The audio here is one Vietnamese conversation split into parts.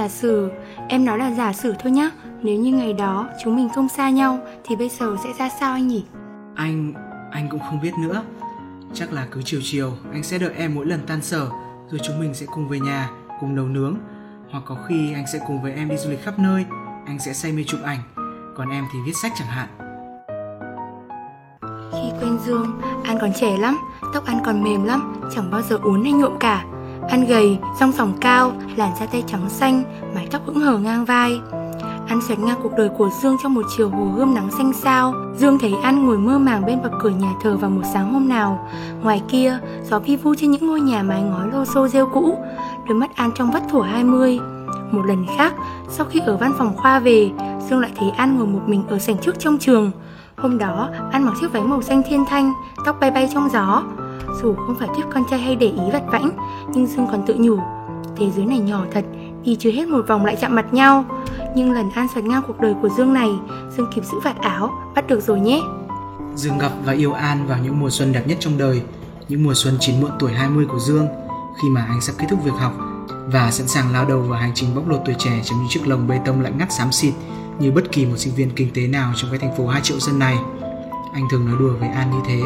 Giả sử, em nói là giả sử thôi nhá. Nếu như ngày đó chúng mình không xa nhau Thì bây giờ sẽ ra sao anh nhỉ? Anh, anh cũng không biết nữa. Chắc là cứ chiều chiều anh sẽ đợi em mỗi lần tan sở Rồi chúng mình sẽ cùng về nhà, cùng nấu nướng. Hoặc có khi anh sẽ cùng với em đi du lịch khắp nơi Anh sẽ say mê chụp ảnh. Còn em thì viết sách chẳng hạn. Khi quen Dương, anh còn trẻ lắm Tóc anh còn mềm lắm Chẳng bao giờ uốn hay nhuộm cả anh gầy, song sòng cao, làn da tay trắng xanh, mái tóc hững hờ ngang vai. An xoẹt ngang cuộc đời của Dương trong một chiều hồ gươm nắng xanh sao. Dương thấy An ngồi mơ màng bên bậc cửa nhà thờ vào một sáng hôm nào. Ngoài kia, gió vi vu trên những ngôi nhà mái ngói lô xô rêu cũ. Đôi mắt An trong vắt thủa 20. Một lần khác, sau khi ở văn phòng khoa về, Dương lại thấy An ngồi một mình ở sảnh trước trong trường. Hôm đó, An mặc chiếc váy màu xanh thiên thanh, tóc bay bay trong gió. Dù không phải thuyết con trai hay để ý vặt vãnh, Nhưng Dương còn tự nhủ, Thế giới này nhỏ thật, Đi chưa hết một vòng lại chạm mặt nhau. Nhưng lần An xoắn ngang cuộc đời của Dương này, Dương kịp giữ vạt áo, Bắt được rồi nhé. Dương gặp và yêu An vào những mùa xuân đẹp nhất trong đời, Những mùa xuân chín muộn tuổi 20 của Dương, Khi mà anh sắp kết thúc việc học Và sẵn sàng lao đầu vào hành trình bóc lột tuổi trẻ Trong những chiếc lồng bê tông lạnh ngắt xám xịt Như bất kỳ một sinh viên kinh tế nào trong cái thành phố 2 triệu dân này. Anh thường nói đùa với An như thế.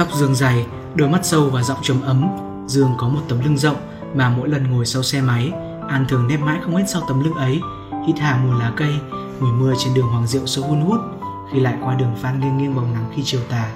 Tóc Dương dày, đôi mắt sâu và giọng trầm ấm. Dương có một tấm lưng rộng mà mỗi lần ngồi sau xe máy, An thường nếp mãi không hết sau tấm lưng ấy, hít hà mùi lá cây, mùi mưa trên đường Hoàng Diệu số hun hút, khi lại qua đường Phan nghiêng nghiêng bóng nắng khi chiều tà.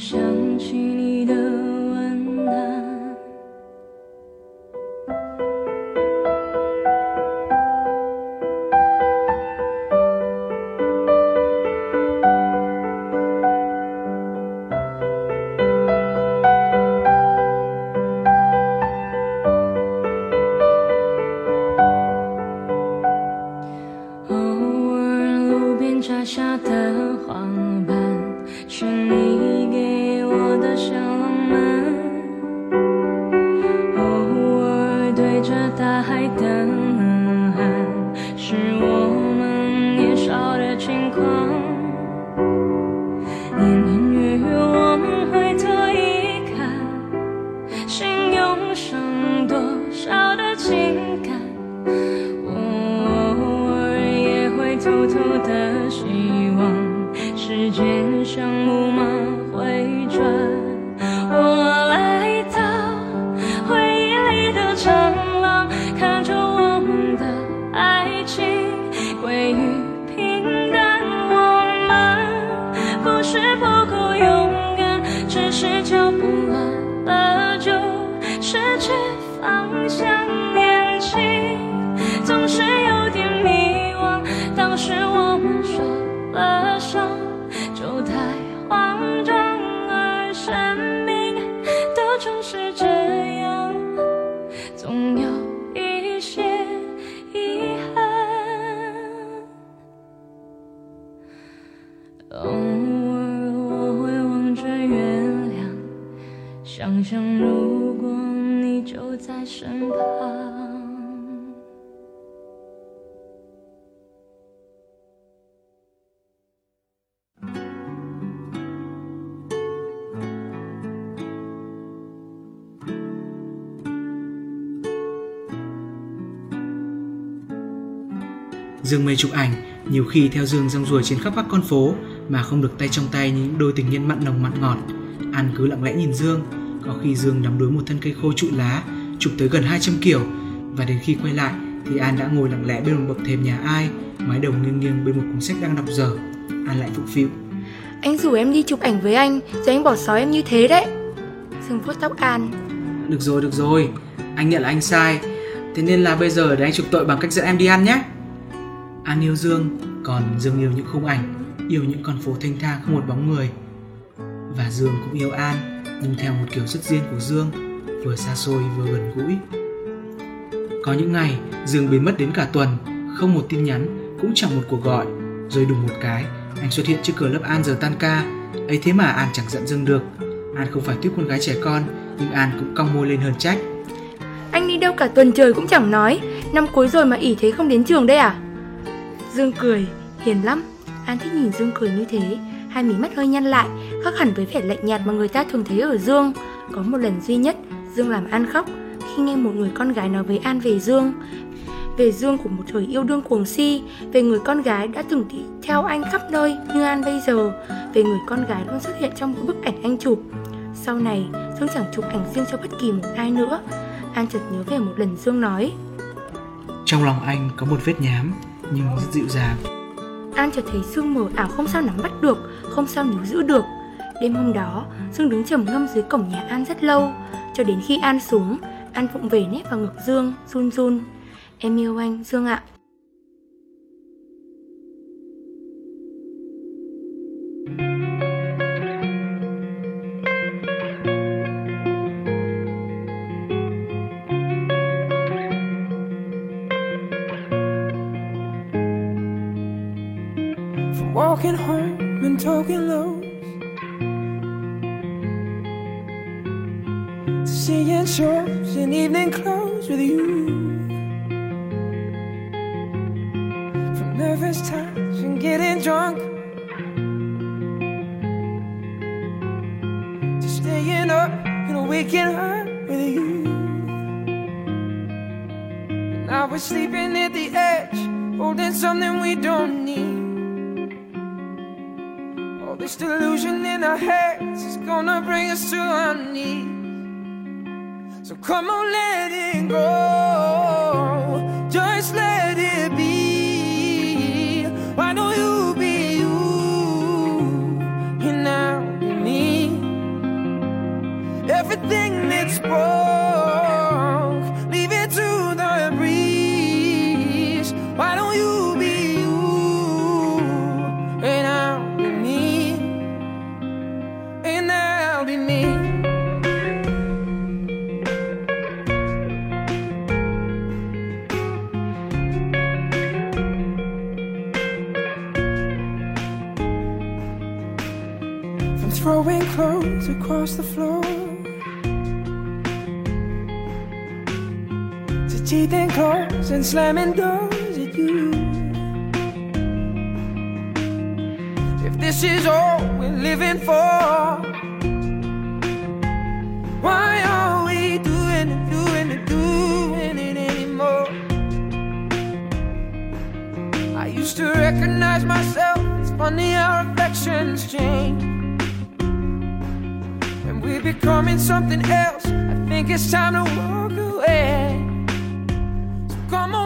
生。我偶尔也会偷偷的去 Dương mê chụp ảnh, nhiều khi theo Dương rong ruổi trên khắp các con phố mà không được tay trong tay như những đôi tình nhân mặn nồng mặn ngọt. An cứ lặng lẽ nhìn Dương, có khi Dương nắm đuối một thân cây khô trụi lá, chụp tới gần 200 kiểu và đến khi quay lại thì An đã ngồi lặng lẽ bên một bậc thềm nhà ai, mái đầu nghiêng nghiêng bên một cuốn sách đang đọc dở. An lại phụng phịu. Anh rủ em đi chụp ảnh với anh, rồi anh bỏ xó em như thế đấy. Dương vuốt tóc An. Được rồi, được rồi, anh nhận là anh sai. Thế nên là bây giờ để anh trục tội bằng cách dẫn em đi ăn nhé. An yêu Dương, còn Dương yêu những khung ảnh, yêu những con phố thanh thang không một bóng người. Và Dương cũng yêu An, nhưng theo một kiểu rất riêng của Dương, vừa xa xôi vừa gần gũi. Có những ngày Dương biến mất đến cả tuần, không một tin nhắn, cũng chẳng một cuộc gọi. Rồi đùng một cái, anh xuất hiện trước cửa lớp An giờ tan ca. ấy thế mà An chẳng giận Dương được. An không phải tuyết con gái trẻ con, nhưng An cũng cong môi lên hơn trách. Anh đi đâu cả tuần trời cũng chẳng nói, năm cuối rồi mà ỉ thế không đến trường đây à? Dương cười, hiền lắm. An thích nhìn Dương cười như thế, hai mí mắt hơi nhăn lại, khác hẳn với vẻ lạnh nhạt mà người ta thường thấy ở Dương. Có một lần duy nhất, Dương làm An khóc khi nghe một người con gái nói với An về Dương. Về Dương của một thời yêu đương cuồng si, về người con gái đã từng đi theo anh khắp nơi như An bây giờ, về người con gái luôn xuất hiện trong những bức ảnh anh chụp. Sau này, Dương chẳng chụp ảnh riêng cho bất kỳ một ai nữa. An chợt nhớ về một lần Dương nói Trong lòng anh có một vết nhám, nhưng rất dịu dàng. An chợt thấy Dương mờ ảo không sao nắm bắt được, không sao níu giữ được. Đêm hôm đó, Dương đứng trầm ngâm dưới cổng nhà An rất lâu, cho đến khi An xuống, An vụng về nép vào ngực Dương, run run. Em yêu anh, Dương ạ. To seeing shows in evening clothes with you. From nervous touch and getting drunk to staying up and waking up with you. And now we're sleeping at the edge, holding something we don't need. All this delusion in our heads is gonna bring us to our knees. Come on, let it go. Throwing clothes across the floor to teething claws and slamming doors at you. If this is all we're living for, why are we doing it, doing it, doing it anymore? I used to recognize myself. It's funny how reflections change. We're becoming something else, I think it's time to walk away. So come on,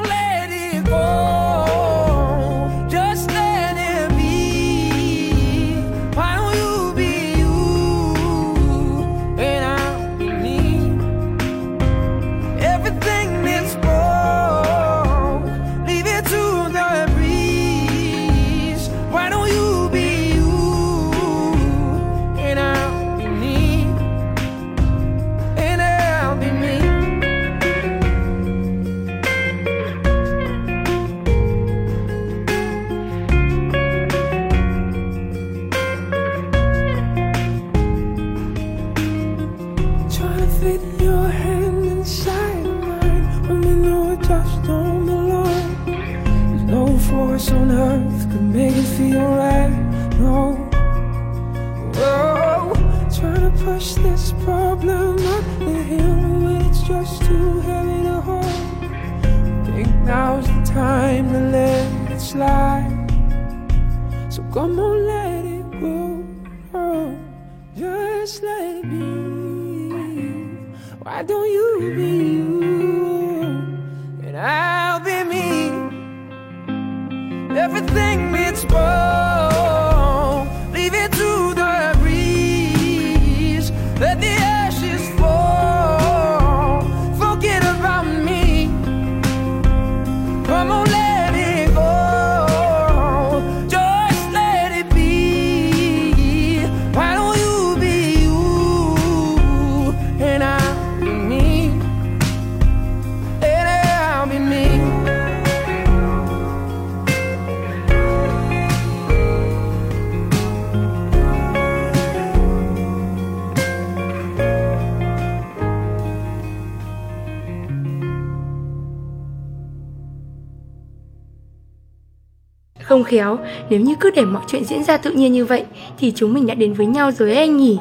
Không khéo, nếu như cứ để mọi chuyện diễn ra tự nhiên như vậy thì chúng mình đã đến với nhau rồi ấy anh nhỉ.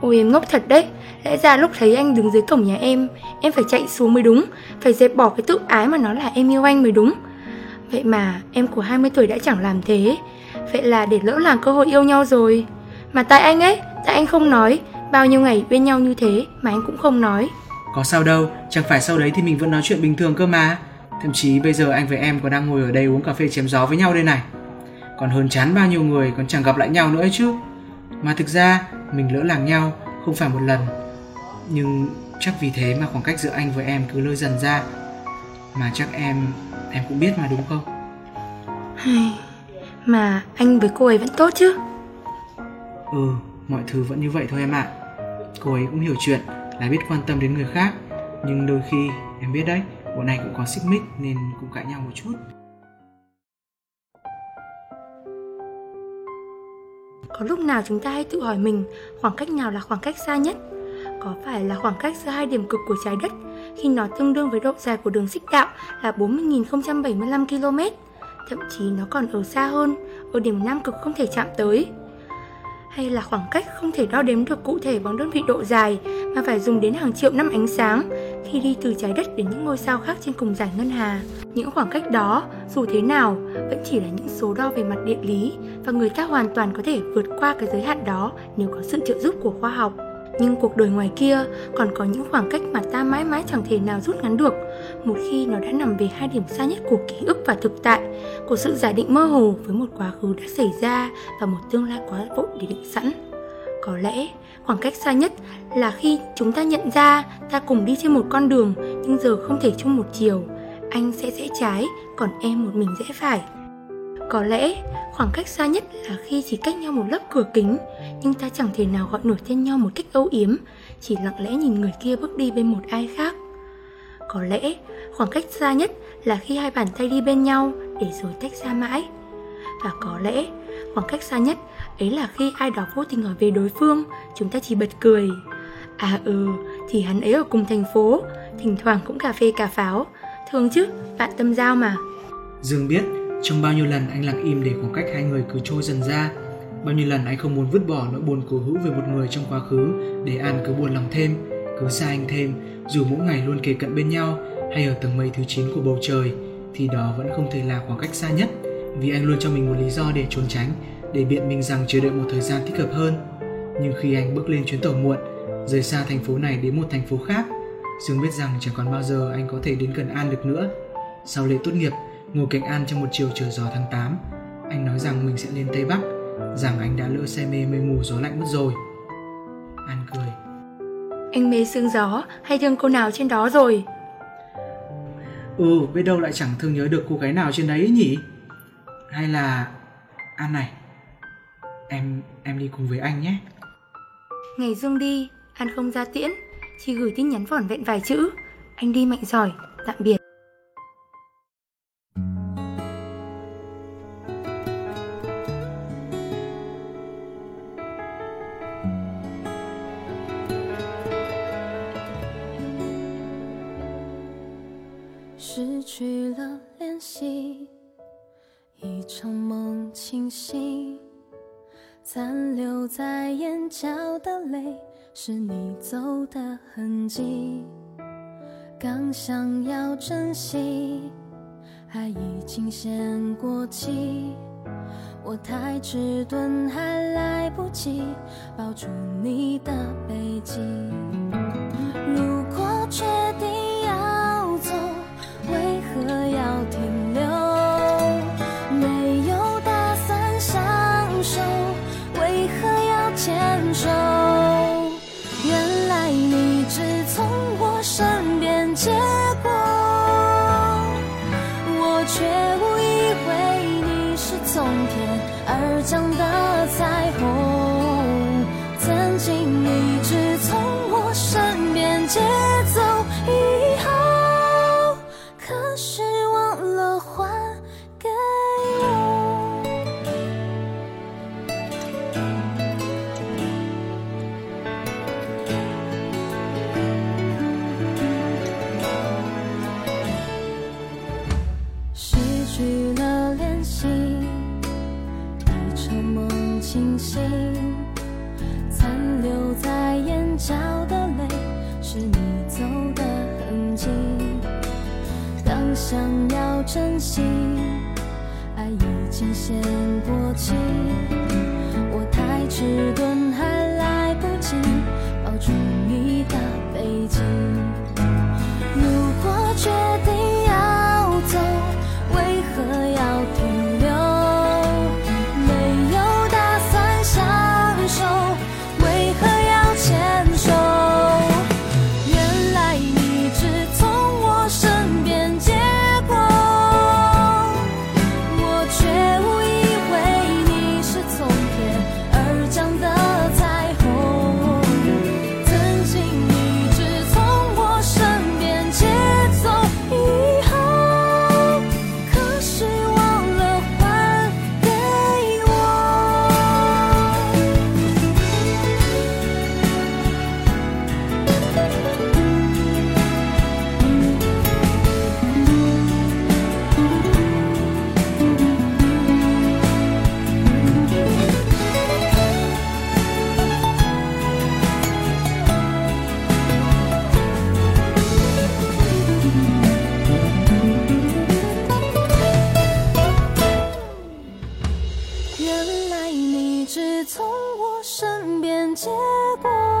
Ôi em ngốc thật đấy, lẽ ra lúc thấy anh đứng dưới cổng nhà em, em phải chạy xuống mới đúng, phải dẹp bỏ cái tự ái mà nó là em yêu anh mới đúng. Vậy mà em của 20 tuổi đã chẳng làm thế, vậy là để lỡ làng cơ hội yêu nhau rồi. Mà tại anh ấy, tại anh không nói, bao nhiêu ngày bên nhau như thế mà anh cũng không nói. Có sao đâu, chẳng phải sau đấy thì mình vẫn nói chuyện bình thường cơ mà. Thậm chí bây giờ anh với em còn đang ngồi ở đây uống cà phê chém gió với nhau đây này. Còn hơn chán bao nhiêu người còn chẳng gặp lại nhau nữa ấy chứ. Mà thực ra mình lỡ làng nhau không phải một lần. Nhưng chắc vì thế mà khoảng cách giữa anh với em cứ lơi dần ra. Mà chắc em em cũng biết mà đúng không? Hay, Mà anh với cô ấy vẫn tốt chứ Ừ, mọi thứ vẫn như vậy thôi em ạ. Cô ấy cũng hiểu chuyện, là biết quan tâm đến người khác. Nhưng đôi khi em biết đấy, bọn này cũng có xích mích nên cũng cãi nhau một chút. Có lúc nào chúng ta hay tự hỏi mình khoảng cách nào là khoảng cách xa nhất? Có phải là khoảng cách giữa hai điểm cực của trái đất khi nó tương đương với độ dài của đường xích đạo là 40.075 km? Thậm chí nó còn ở xa hơn, ở điểm nam cực không thể chạm tới. Hay là khoảng cách không thể đo đếm được cụ thể bằng đơn vị độ dài mà phải dùng đến hàng triệu năm ánh sáng khi đi từ trái đất đến những ngôi sao khác trên cùng giải ngân hà. Những khoảng cách đó, dù thế nào, vẫn chỉ là những số đo về mặt địa lý và người ta hoàn toàn có thể vượt qua cái giới hạn đó nếu có sự trợ giúp của khoa học. Nhưng cuộc đời ngoài kia còn có những khoảng cách mà ta mãi mãi chẳng thể nào rút ngắn được một khi nó đã nằm về hai điểm xa nhất của ký ức và thực tại, của sự giả định mơ hồ với một quá khứ đã xảy ra và một tương lai quá vội để định sẵn. Có lẽ khoảng cách xa nhất là khi chúng ta nhận ra ta cùng đi trên một con đường nhưng giờ không thể chung một chiều. Anh sẽ rẽ trái, còn em một mình rẽ phải. Có lẽ khoảng cách xa nhất là khi chỉ cách nhau một lớp cửa kính nhưng ta chẳng thể nào gọi nổi tên nhau một cách âu yếm, chỉ lặng lẽ nhìn người kia bước đi bên một ai khác. Có lẽ khoảng cách xa nhất là khi hai bàn tay đi bên nhau để rồi tách ra mãi. Và có lẽ khoảng cách xa nhất ấy là khi ai đó vô tình hỏi về đối phương, chúng ta chỉ bật cười. À ừ, thì hắn ấy ở cùng thành phố, thỉnh thoảng cũng cà phê cà pháo. Thường chứ, bạn tâm giao mà. Dương biết, trong bao nhiêu lần anh lặng im để khoảng cách hai người cứ trôi dần ra, bao nhiêu lần anh không muốn vứt bỏ nỗi buồn cố hữu về một người trong quá khứ để An cứ buồn lòng thêm, cứ xa anh thêm, dù mỗi ngày luôn kề cận bên nhau, hay ở tầng mây thứ 9 của bầu trời, thì đó vẫn không thể là khoảng cách xa nhất. Vì anh luôn cho mình một lý do để trốn tránh, để biện minh rằng chờ đợi một thời gian thích hợp hơn. Nhưng khi anh bước lên chuyến tàu muộn, rời xa thành phố này đến một thành phố khác, Dương biết rằng chẳng còn bao giờ anh có thể đến gần An được nữa. Sau lễ tốt nghiệp, ngồi cạnh An trong một chiều trời gió tháng 8 anh nói rằng mình sẽ lên Tây Bắc, rằng anh đã lỡ say mê mây mù gió lạnh mất rồi. An cười. Anh mê sương gió hay thương cô nào trên đó rồi? Ừ, biết đâu lại chẳng thương nhớ được cô gái nào trên đấy nhỉ? Hay là... An này, em em đi cùng với anh nhé. Ngày Dương đi, An không ra tiễn, chỉ gửi tin nhắn vỏn vẹn vài chữ. Anh đi mạnh giỏi, tạm biệt. 痕迹。刚想要珍惜，爱已经先过期。我太迟钝，还来不及抱住你的背脊。从我身边借过，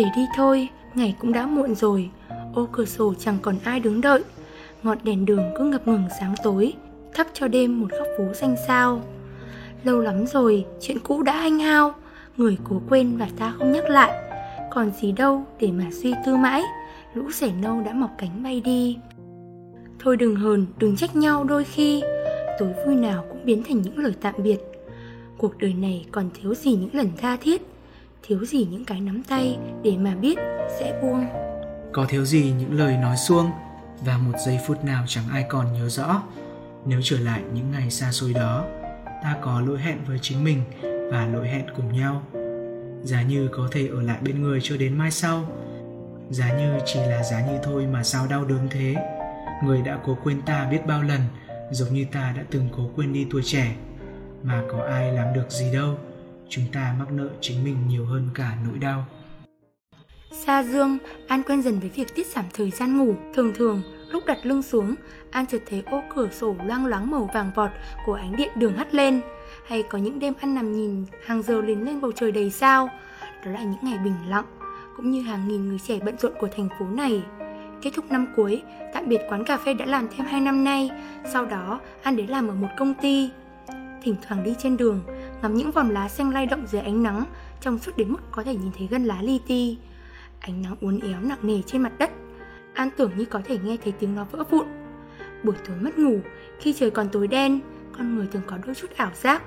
Về đi thôi, ngày cũng đã muộn rồi Ô cửa sổ chẳng còn ai đứng đợi. Ngọn đèn đường cứ ngập ngừng sáng tối Thắp cho đêm một góc phố xanh sao Lâu lắm rồi, chuyện cũ đã hanh hao Người cố quên và ta không nhắc lại. Còn gì đâu để mà suy tư mãi Lũ sẻ nâu đã mọc cánh bay đi. Thôi đừng hờn, đừng trách nhau đôi khi Tối vui nào cũng biến thành những lời tạm biệt. Cuộc đời này còn thiếu gì những lần tha thiết? Thiếu gì những cái nắm tay để mà biết sẽ buông Có thiếu gì những lời nói xuông và một giây phút nào chẳng ai còn nhớ rõ. Nếu trở lại những ngày xa xôi đó, ta có lỗi hẹn với chính mình và lỗi hẹn cùng nhau. Giá như có thể ở lại bên người cho đến mai sau, giá như chỉ là giá như thôi mà sao đau đớn thế. Người đã cố quên ta biết bao lần, giống như ta đã từng cố quên đi tuổi trẻ. Mà có ai làm được gì đâu, chúng ta mắc nợ chính mình nhiều hơn cả nỗi đau. Xa dương, An quen dần với việc tiết giảm thời gian ngủ. Thường thường, lúc đặt lưng xuống, An chợt thấy ô cửa sổ loang loáng màu vàng vọt của ánh điện đường hắt lên. hay có những đêm ăn nằm nhìn hàng giờ liền lên bầu trời đầy sao. Đó là những ngày bình lặng, cũng như hàng nghìn người trẻ bận rộn của thành phố này. Kết thúc năm cuối, tạm biệt quán cà phê đã làm thêm 2 năm nay, sau đó An đến làm ở một công ty. Thỉnh thoảng đi trên đường, ngắm những vòm lá xanh lay động dưới ánh nắng, trong suốt đến mức có thể nhìn thấy gân lá li ti. Ánh nắng uốn éo nặng nề trên mặt đất. An tưởng như có thể nghe thấy tiếng nó vỡ vụn. Buổi tối mất ngủ, khi trời còn tối đen, con người thường có đôi chút ảo giác.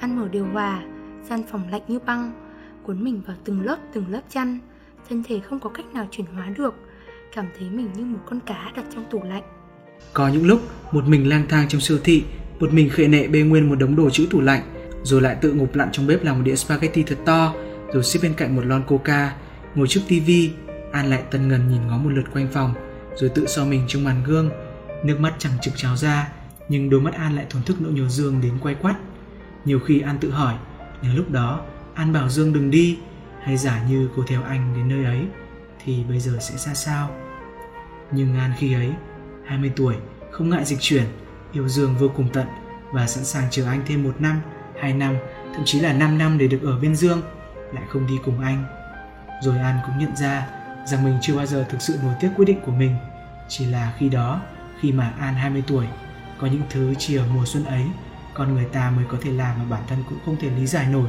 ăn mở điều hòa, gian phòng lạnh như băng, cuốn mình vào từng lớp từng lớp chăn. Thân thể không có cách nào chuyển hóa được, cảm thấy mình như một con cá đặt trong tủ lạnh. Có những lúc một mình lang thang trong siêu thị, một mình khệ nệ bê nguyên một đống đồ chữ tủ lạnh, rồi lại tự ngụp lặn trong bếp làm một đĩa spaghetti thật to, rồi xếp bên cạnh một lon coca, ngồi trước tivi, An lại tân ngần nhìn ngó một lượt quanh phòng, rồi tự so mình trong màn gương, nước mắt chẳng trực trào ra, nhưng đôi mắt An lại thổn thức nỗi nhớ Dương đến quay quắt. Nhiều khi An tự hỏi, nếu lúc đó An bảo Dương đừng đi, hay giả như cô theo anh đến nơi ấy, thì bây giờ sẽ ra sao? Nhưng An khi ấy, 20 tuổi, không ngại dịch chuyển, yêu Dương vô cùng tận và sẵn sàng chờ anh thêm một năm, hai năm, thậm chí là 5 năm để được ở bên Dương, lại không đi cùng anh. Rồi An cũng nhận ra rằng mình chưa bao giờ thực sự nổi tiếc quyết định của mình. Chỉ là khi đó, khi mà An 20 tuổi, có những thứ chỉ ở mùa xuân ấy, con người ta mới có thể làm mà bản thân cũng không thể lý giải nổi.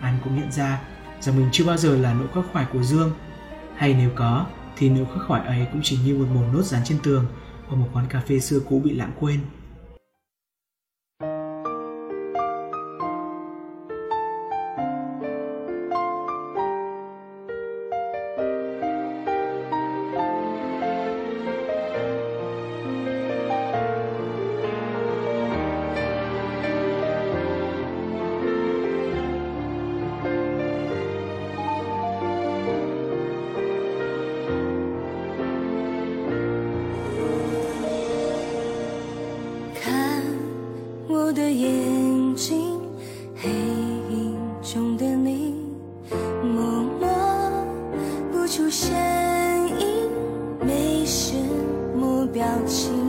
An cũng nhận ra rằng mình chưa bao giờ là nỗi khắc khoải của Dương. Hay nếu có, thì nỗi khắc khoải ấy cũng chỉ như một màu nốt dán trên tường của một quán cà phê xưa cũ bị lãng quên. 表情。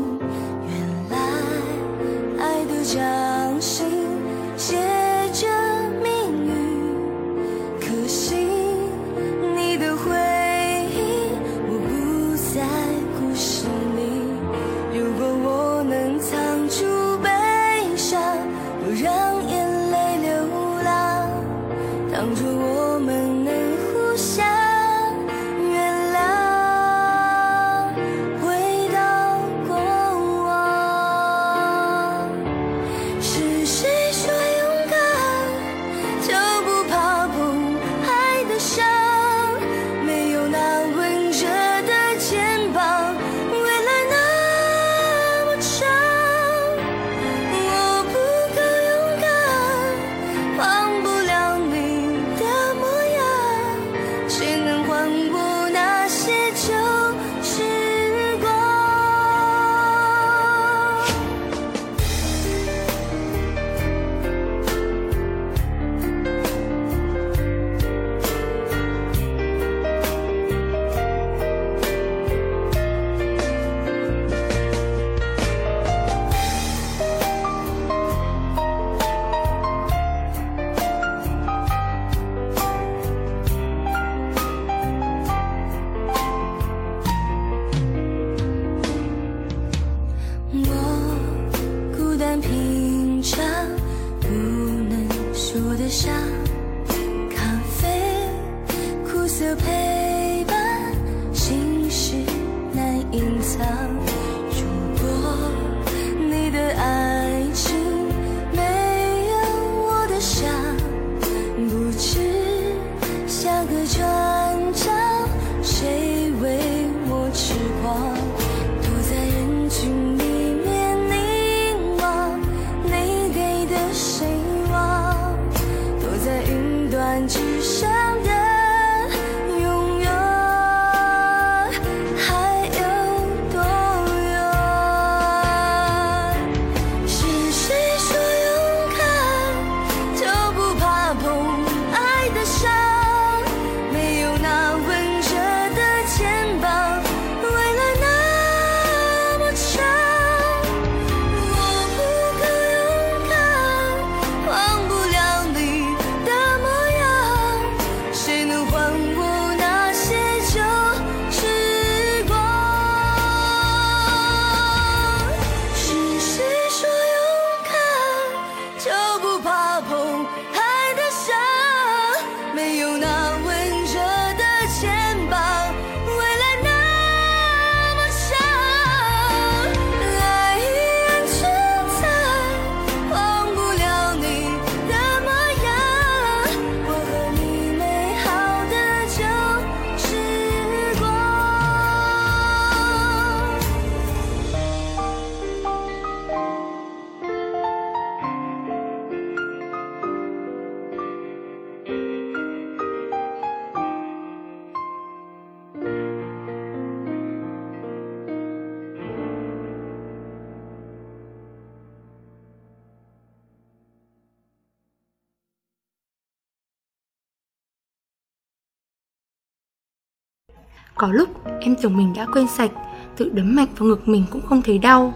Có lúc, em tưởng mình đã quên sạch, Tự đấm mạnh vào ngực mình cũng không thấy đau.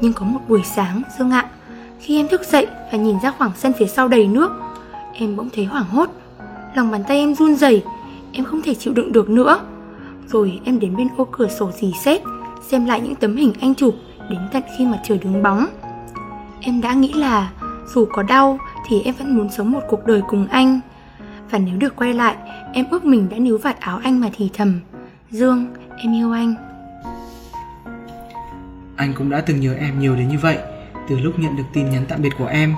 Nhưng có một buổi sáng, Dương ạ, Khi em thức dậy và nhìn ra khoảng sân phía sau đầy nước, Em bỗng thấy hoảng hốt. Lòng bàn tay em run rẩy, Em không thể chịu đựng được nữa. Rồi em đến bên ô cửa sổ dì xét Xem lại những tấm hình anh chụp Đến tận khi mà trời đứng bóng. Em đã nghĩ là, Dù có đau thì em vẫn muốn sống một cuộc đời cùng anh. Và nếu được quay lại, Em ước mình đã níu vạt áo anh mà thì thầm. Dương, em yêu anh. Anh cũng đã từng nhớ em nhiều đến như vậy. Từ lúc nhận được tin nhắn tạm biệt của em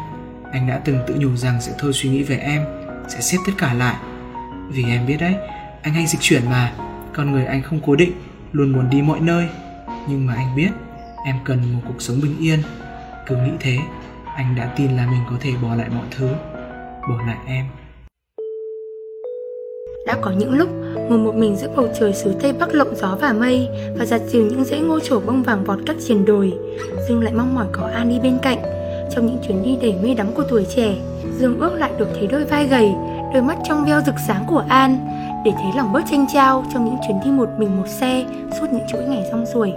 Anh đã từng tự nhủ rằng sẽ thôi suy nghĩ về em Sẽ xếp tất cả lại. Vì em biết đấy Anh hay dịch chuyển mà. Con người anh không cố định Luôn muốn đi mọi nơi. Nhưng mà anh biết Em cần một cuộc sống bình yên. Cứ nghĩ thế Anh đã tin là mình có thể bỏ lại mọi thứ Bỏ lại em đã có những lúc ngồi một mình giữa bầu trời xứ Tây Bắc lộng gió và mây và giặt dìu những rễ ngô trổ bông vàng vọt các triền đồi. Dương lại mong mỏi có An đi bên cạnh. Trong những chuyến đi đầy mê đắm của tuổi trẻ, Dương ước lại được thấy đôi vai gầy, đôi mắt trong veo rực sáng của An, để thấy lòng bớt tranh trao trong những chuyến đi một mình một xe suốt những chuỗi ngày rong ruổi.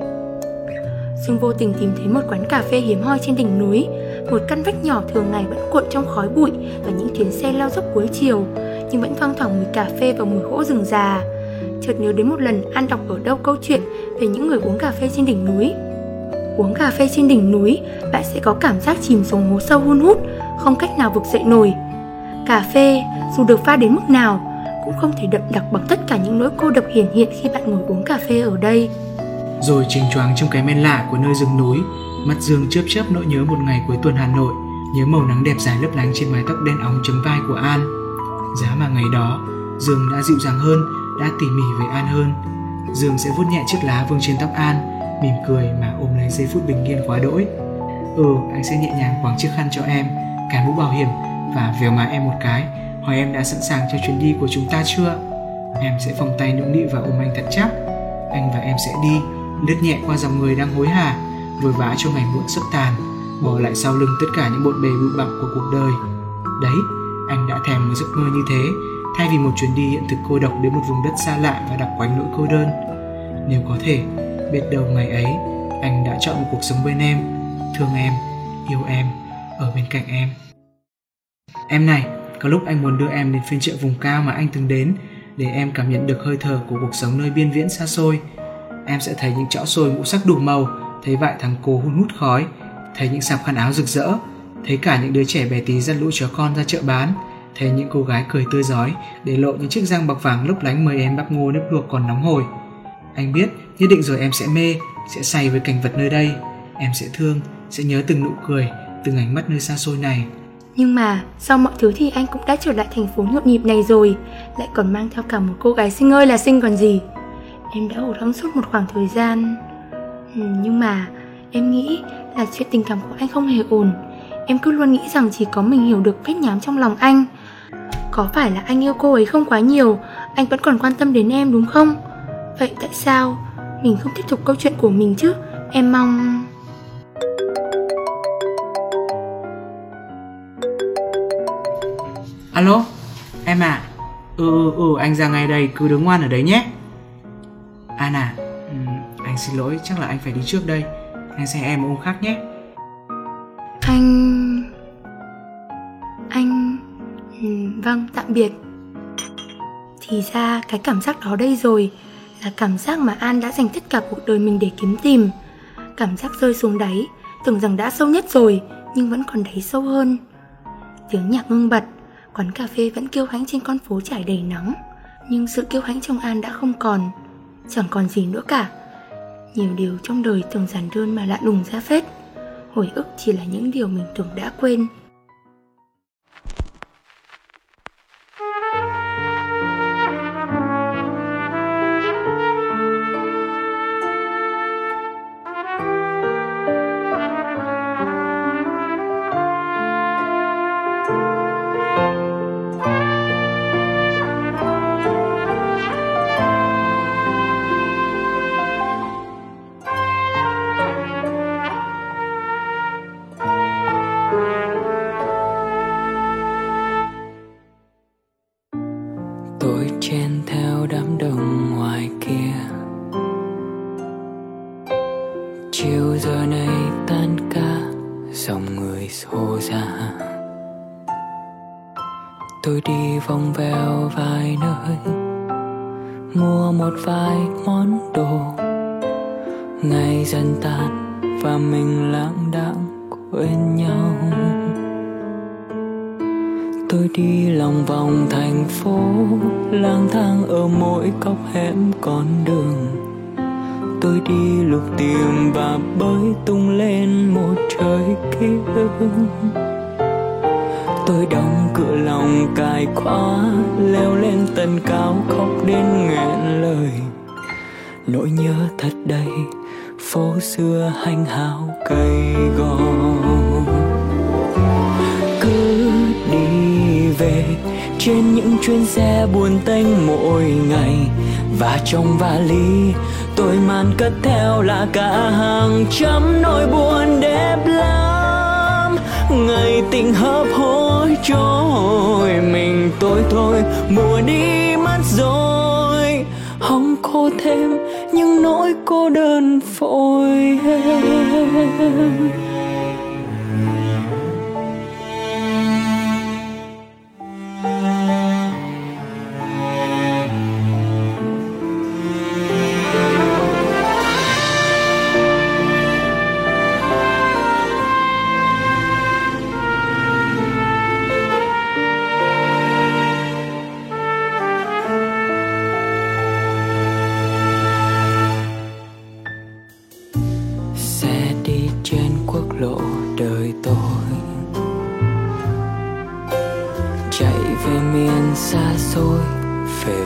Dương vô tình tìm thấy một quán cà phê hiếm hoi trên đỉnh núi, một căn vách nhỏ thường ngày vẫn cuộn trong khói bụi và những chuyến xe lao dốc cuối chiều, nhưng vẫn thoang thoảng mùi cà phê và mùi gỗ rừng già. Chợt nhớ đến một lần An đọc ở đâu câu chuyện về những người uống cà phê trên đỉnh núi. Uống cà phê trên đỉnh núi, bạn sẽ có cảm giác chìm xuống hố sâu hun hút, không cách nào vực dậy nổi. Cà phê, dù được pha đến mức nào, cũng không thể đậm đặc bằng tất cả những nỗi cô độc hiển hiện khi bạn ngồi uống cà phê ở đây. Rồi trình choáng trong cái men lạ của nơi rừng núi, mắt Dương chớp chớp nỗi nhớ một ngày cuối tuần Hà Nội, nhớ màu nắng đẹp dài lấp lánh trên mái tóc đen óng chấm vai của An Giá mà ngày đó, Dương đã dịu dàng hơn, đã tỉ mỉ với An hơn. Dương sẽ vuốt nhẹ chiếc lá vương trên tóc An, mỉm cười mà ôm lấy giây phút bình yên quá đỗi. Ừ, anh sẽ nhẹ nhàng quàng chiếc khăn cho em, cái mũ bảo hiểm và vèo má em một cái, hỏi em đã sẵn sàng cho chuyến đi của chúng ta chưa? Em sẽ vòng tay nũng nịu và ôm anh thật chắc. Anh và em sẽ đi, lướt nhẹ qua dòng người đang hối hả, vội vã cho ngày muộn sắp tàn, bỏ lại sau lưng tất cả những bộn bề bụi bặm của cuộc đời. Đấy, anh đã thèm một giấc mơ như thế. Thay vì một chuyến đi hiện thực cô độc đến một vùng đất xa lạ và đặc quánh nỗi cô đơn. Nếu có thể, biết đâu ngày ấy, anh đã chọn một cuộc sống bên em, thương em, yêu em, ở bên cạnh em. Em này, có lúc anh muốn đưa em đến phiên chợ vùng cao mà anh từng đến, để em cảm nhận được hơi thở của cuộc sống nơi biên viễn xa xôi. Em sẽ thấy những chõ xôi ngũ sắc đủ màu, thấy vại thằng cô hun hút khói, thấy những sạp khăn áo rực rỡ thấy cả những đứa trẻ bé tí dắt lũ chó con ra chợ bán. Thấy những cô gái cười tươi rói để lộ những chiếc răng bạc vàng lấp lánh mời em bắp ngô nếp luộc còn nóng hổi. Anh biết nhất định rồi em sẽ mê sẽ say với cảnh vật nơi đây. Em sẽ thương sẽ nhớ từng nụ cười từng ánh mắt nơi xa xôi này. Nhưng mà sau mọi thứ thì anh cũng đã trở lại thành phố nhộn nhịp này rồi. Lại còn mang theo cả một cô gái xinh ơi là xinh còn gì. Em đã ủ lắng suốt một khoảng thời gian. Ừ, Nhưng mà em nghĩ là chuyện tình cảm của anh không hề ổn. Em cứ luôn nghĩ rằng chỉ có mình hiểu được vết nhám trong lòng anh. Có phải là anh yêu cô ấy không quá nhiều Anh vẫn còn quan tâm đến em đúng không? Vậy tại sao Mình không tiếp tục câu chuyện của mình chứ? Em mong alo em à. Ừ ừ ừ anh ra ngay đây cứ đứng ngoan ở đấy nhé. An à ừ, anh xin lỗi chắc là anh phải đi trước đây. Anh sẽ em ôm khác nhé. Anh anh vâng tạm biệt. Thì ra cái cảm giác đó đây rồi là cảm giác mà an đã dành tất cả cuộc đời mình để kiếm tìm. Cảm giác rơi xuống đáy, tưởng rằng đã sâu nhất rồi, nhưng vẫn còn đáy sâu hơn. Tiếng nhạc ngưng bật, quán cà phê vẫn kêu hãnh trên con phố trải đầy nắng, nhưng sự kêu hãnh trong an đã không còn, chẳng còn gì nữa cả. Nhiều điều trong đời tưởng giản đơn mà lạ lùng ra phết. Hồi ức chỉ là những điều mình tưởng đã quên. Tìm và bơi tung lên một trời ký ức. Tôi đóng cửa lòng cài khóa, leo lên tầng cao khóc đến nghẹn lời. Nỗi nhớ thật đầy, phố xưa hanh hào cây gò. Cứ đi về, trên những chuyến xe buồn tênh mỗi ngày, và trong vali tôi mang cất theo là cả hàng trăm nỗi buồn đẹp lắm. Ngày tình hấp hối trôi, mình tôi thôi, mùa đi mất rồi. Hong khô thêm những nỗi cô đơn phôi em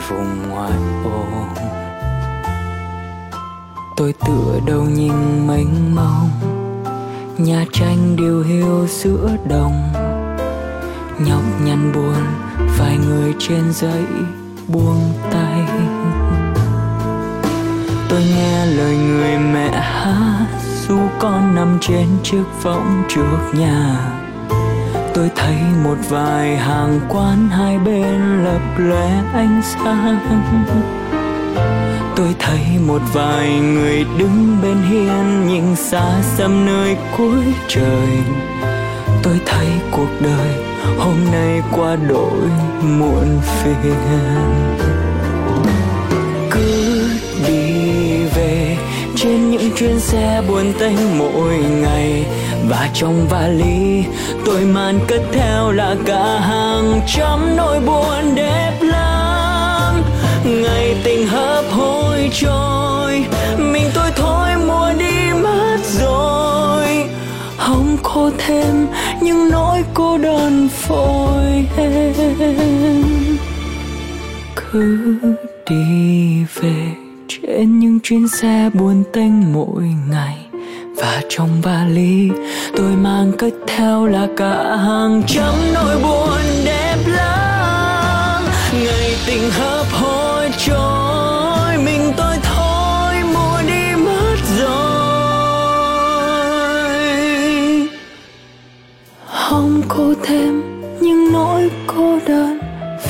vùng ngoại ô. Tôi tựa đầu nhìn mênh mông, nhà tranh điều hiu giữa đồng. Nhọc nhằn buồn, vài người trên dãy buông tay. Tôi nghe lời người mẹ hát, dù con nằm trên chiếc võng trước nhà tôi thấy một vài hàng quán hai bên lập lòe ánh sáng. Tôi thấy một vài người đứng bên hiên nhìn xa xăm nơi cuối trời. Tôi thấy cuộc đời hôm nay qua đổi muộn phiền. Cứ đi về trên những chuyến xe buồn tênh mỗi ngày và trong vali, tôi mang cất theo là cả hàng trăm nỗi buồn đẹp lắm. Ngày tình hấp hối trôi, mình tôi thôi mùa đi mất rồi. Hồng khô thêm những nỗi cô đơn phôi em. Cứ đi về trên những chuyến xe buồn tênh mỗi ngày và trong vali, tôi mang cất theo là cả hàng trăm nỗi buồn đẹp lắm. Ngày tình hợp hối trôi, mình tôi thôi mùa đi mất rồi. Hong cô thêm những nỗi cô đơn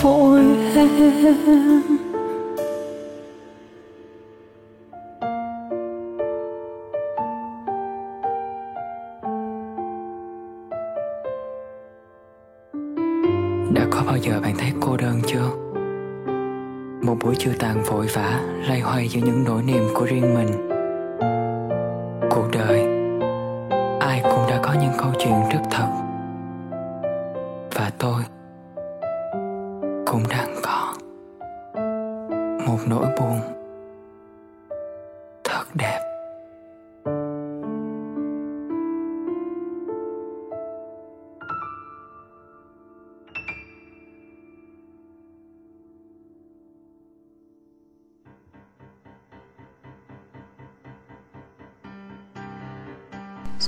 vội em một buổi chiều tàn vội vã lay hoay giữa những nỗi niềm của riêng mình. Cuộc đời, ai cũng đã có những câu chuyện rất thật. Và tôi cũng đang có một nỗi buồn.